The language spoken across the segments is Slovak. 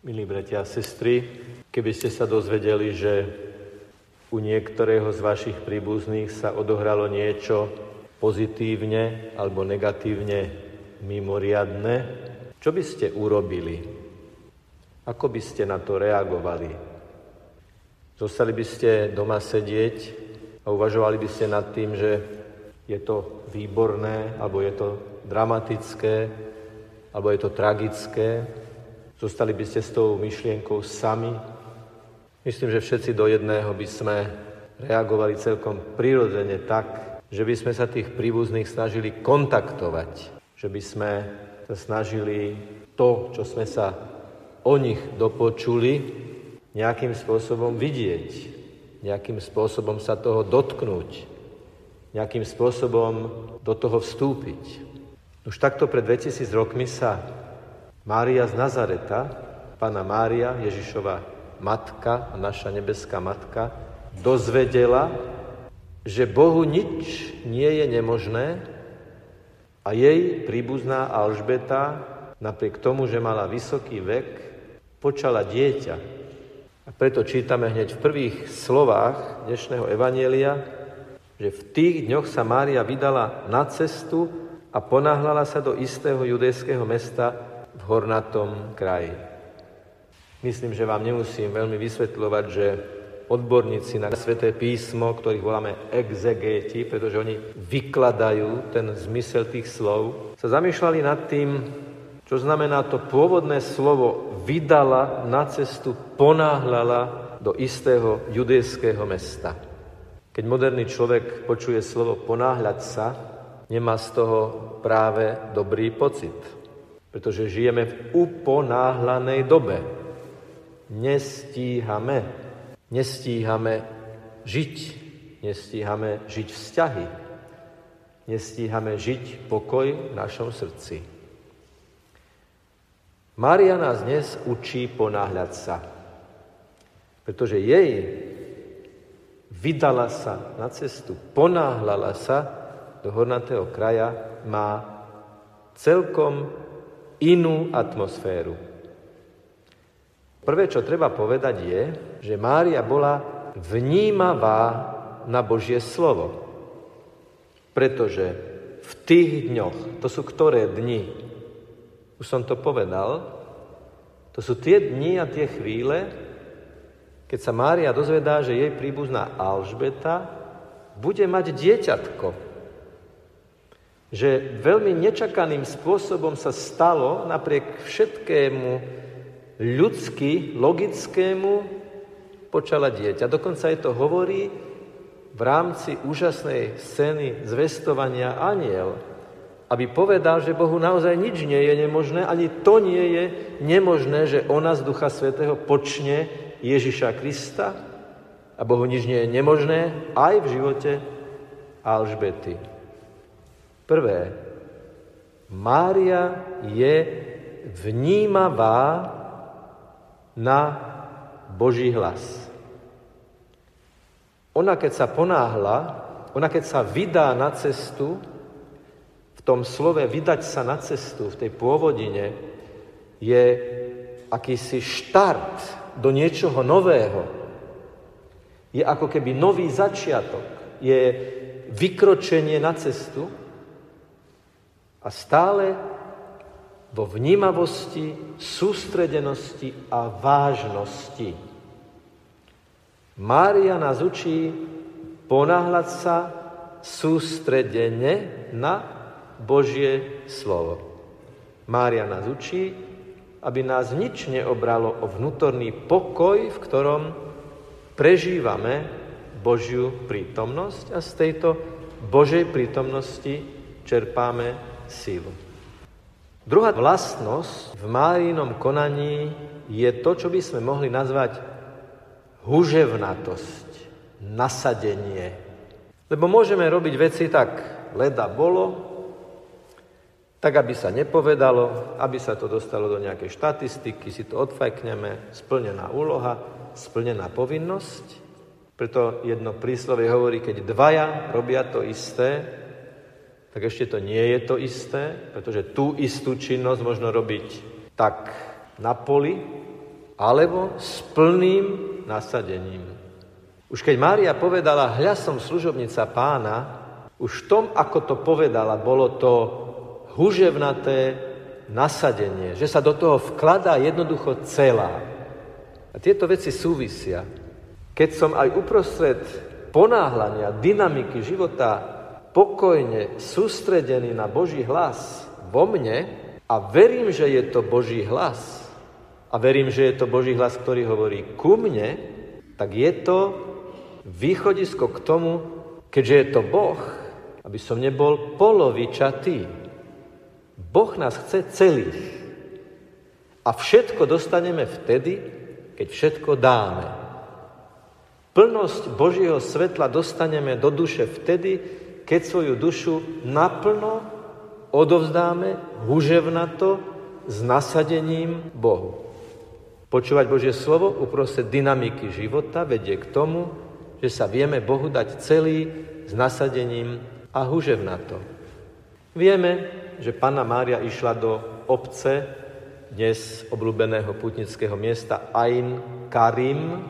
Milí bratia a sestry, keby ste sa dozvedeli, že u niektorého z vašich príbuzných sa odohralo niečo pozitívne alebo negatívne mimoriadne, čo by ste urobili? Ako by ste na to reagovali? Zostali by ste doma sedieť a uvažovali by ste nad tým, že je to výborné, alebo je to dramatické, alebo je to tragické. Zostali by ste s tou myšlienkou sami, Myslím, že všetci do jedného by sme reagovali celkom prirodzene tak, že by sme sa tých príbuzných snažili kontaktovať, že by sme sa snažili to, čo sme sa o nich dopočuli, nejakým spôsobom vidieť, nejakým spôsobom sa toho dotknúť, nejakým spôsobom do toho vstúpiť. Už takto pred 2000 rokmi sa Mária z Nazareta, pána Mária, Ježišova matka, naša nebeská matka, dozvedela, že Bohu nič nie je nemožné a jej príbuzná Alžbeta, napriek tomu, že mala vysoký vek, počala dieťa. A preto čítame hneď v prvých slovách dnešného Evanielia, že v tých dňoch sa Mária vydala na cestu a ponáhľala sa do istého judejského mesta v hornatom kraji. Myslím, že vám nemusím veľmi vysvetľovať, že odborníci na sveté písmo, ktorých voláme exegeti, pretože oni vykladajú ten zmysel tých slov, sa zamýšľali nad tým, čo znamená to pôvodné slovo vydala na cestu, ponáhľala do istého judejského mesta. Keď moderný človek počuje slovo ponáhľať sa, nemá z toho práve dobrý pocit, pretože žijeme v uponáhlanej dobe nestíhame. Nestíhame žiť, nestíhame žiť vzťahy, nestíhame žiť pokoj v našom srdci. Mária nás dnes učí ponáhľať sa, pretože jej vydala sa na cestu, ponáhľala sa do hornatého kraja, má celkom inú atmosféru. Prvé, čo treba povedať je, že Mária bola vnímavá na Božie slovo. Pretože v tých dňoch, to sú ktoré dni? Už som to povedal, to sú tie dni a tie chvíle, keď sa Mária dozvedá, že jej príbuzná Alžbeta bude mať dieťatko. Že veľmi nečakaným spôsobom sa stalo, napriek všetkému ľudsky, logickému počala dieťa. Dokonca aj to hovorí v rámci úžasnej scény zvestovania aniel, aby povedal, že Bohu naozaj nič nie je nemožné, ani to nie je nemožné, že ona z Ducha Svetého počne Ježiša Krista a Bohu nič nie je nemožné aj v živote Alžbety. Prvé, Mária je vnímavá na Boží hlas. Ona, keď sa ponáhla, ona, keď sa vydá na cestu, v tom slove vydať sa na cestu, v tej pôvodine, je akýsi štart do niečoho nového. Je ako keby nový začiatok. Je vykročenie na cestu a stále vo vnímavosti, sústredenosti a vážnosti. Mária nás učí ponáhľať sa sústredene na Božie slovo. Mária nás učí, aby nás nič neobralo o vnútorný pokoj, v ktorom prežívame Božiu prítomnosť a z tejto Božej prítomnosti čerpáme sílu. Druhá vlastnosť v Márinom konaní je to, čo by sme mohli nazvať huževnatosť, nasadenie. Lebo môžeme robiť veci tak, leda bolo, tak aby sa nepovedalo, aby sa to dostalo do nejakej štatistiky, si to odfajkneme, splnená úloha, splnená povinnosť. Preto jedno príslovie hovorí, keď dvaja robia to isté, tak ešte to nie je to isté, pretože tú istú činnosť možno robiť tak na poli, alebo s plným nasadením. Už keď Mária povedala, hľa som služobnica pána, už v tom, ako to povedala, bolo to huževnaté nasadenie, že sa do toho vkladá jednoducho celá. A tieto veci súvisia. Keď som aj uprostred ponáhľania, dynamiky života pokojne sústredený na Boží hlas vo mne a verím, že je to Boží hlas a verím, že je to Boží hlas, ktorý hovorí ku mne, tak je to východisko k tomu, keďže je to Boh, aby som nebol polovičatý. Boh nás chce celých. A všetko dostaneme vtedy, keď všetko dáme. Plnosť Božieho svetla dostaneme do duše vtedy, keď svoju dušu naplno odovzdáme huževnato s nasadením Bohu. Počúvať Božie slovo uprostred dynamiky života vedie k tomu, že sa vieme Bohu dať celý s nasadením a huževnato. Vieme, že Panna Mária išla do obce dnes obľúbeného putnického miesta Ain Karim,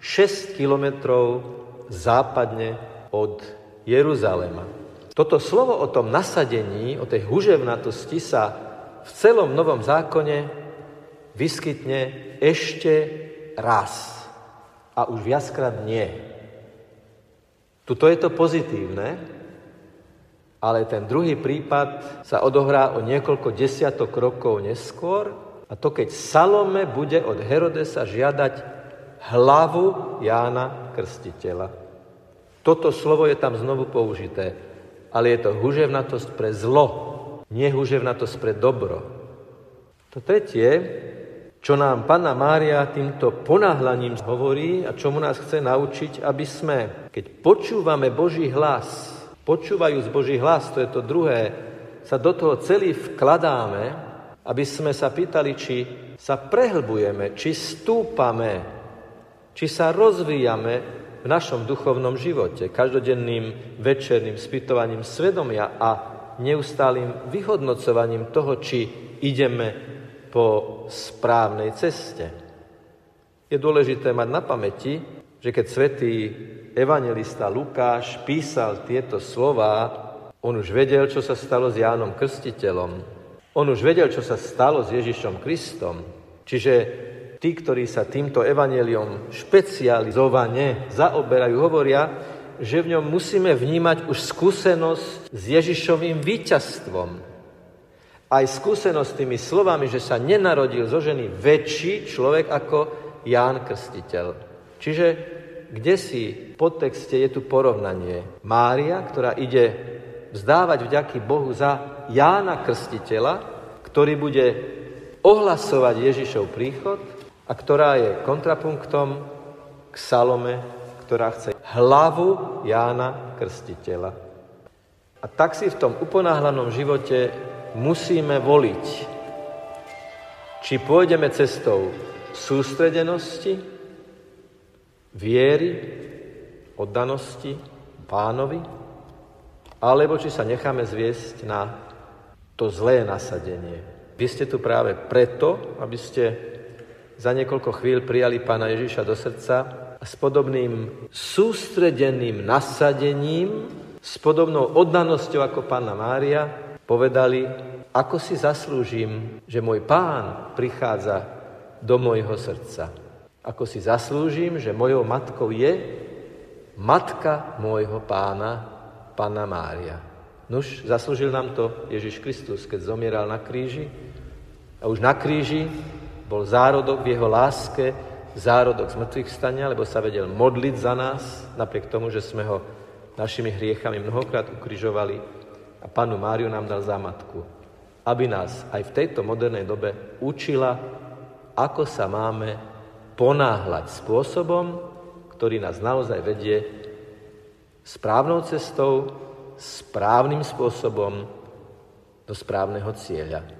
6 kilometrov západne od Jeruzalema. Toto slovo o tom nasadení, o tej huževnatosti sa v celom Novom zákone vyskytne ešte raz. A už viackrát nie. Tuto je to pozitívne, ale ten druhý prípad sa odohrá o niekoľko desiatok rokov neskôr a to keď Salome bude od Herodesa žiadať hlavu Jána Krstiteľa. Toto slovo je tam znovu použité, ale je to huževnatosť pre zlo, nie pre dobro. To tretie čo nám Panna Mária týmto ponáhľaním hovorí a čomu nás chce naučiť, aby sme, keď počúvame Boží hlas, počúvajúc Boží hlas, to je to druhé, sa do toho celý vkladáme, aby sme sa pýtali, či sa prehlbujeme, či stúpame, či sa rozvíjame v našom duchovnom živote, každodenným večerným spytovaním svedomia a neustálým vyhodnocovaním toho, či ideme po správnej ceste. Je dôležité mať na pamäti, že keď svätý evangelista Lukáš písal tieto slova, on už vedel, čo sa stalo s Jánom Krstiteľom. On už vedel, čo sa stalo s Ježišom Kristom. Čiže tí, ktorí sa týmto evaneliom špecializovane zaoberajú, hovoria, že v ňom musíme vnímať už skúsenosť s Ježišovým víťazstvom, aj skúsenosť tými slovami, že sa nenarodil zo ženy väčší človek ako Ján Krstiteľ. Čiže kde si po texte je tu porovnanie. Mária, ktorá ide vzdávať vďaky Bohu za Jána Krstiteľa, ktorý bude ohlasovať Ježišov príchod a ktorá je kontrapunktom k Salome, ktorá chce hlavu Jána Krstiteľa. A tak si v tom uponáhlanom živote musíme voliť, či pôjdeme cestou sústredenosti, viery, oddanosti pánovi, alebo či sa necháme zviesť na to zlé nasadenie. Vy ste tu práve preto, aby ste za niekoľko chvíľ prijali pána Ježiša do srdca a s podobným sústredeným nasadením, s podobnou oddanosťou ako pána Mária, povedali, ako si zaslúžim, že môj pán prichádza do môjho srdca. Ako si zaslúžim, že mojou matkou je matka môjho pána, pána Mária. Nuž, zaslúžil nám to Ježiš Kristus, keď zomieral na kríži. A už na kríži bol zárodok v jeho láske, zárodok z mŕtvych stania, lebo sa vedel modliť za nás, napriek tomu, že sme ho našimi hriechami mnohokrát ukrižovali a panu Máriu nám dal za matku, aby nás aj v tejto modernej dobe učila, ako sa máme ponáhľať spôsobom, ktorý nás naozaj vedie správnou cestou, správnym spôsobom do správneho cieľa.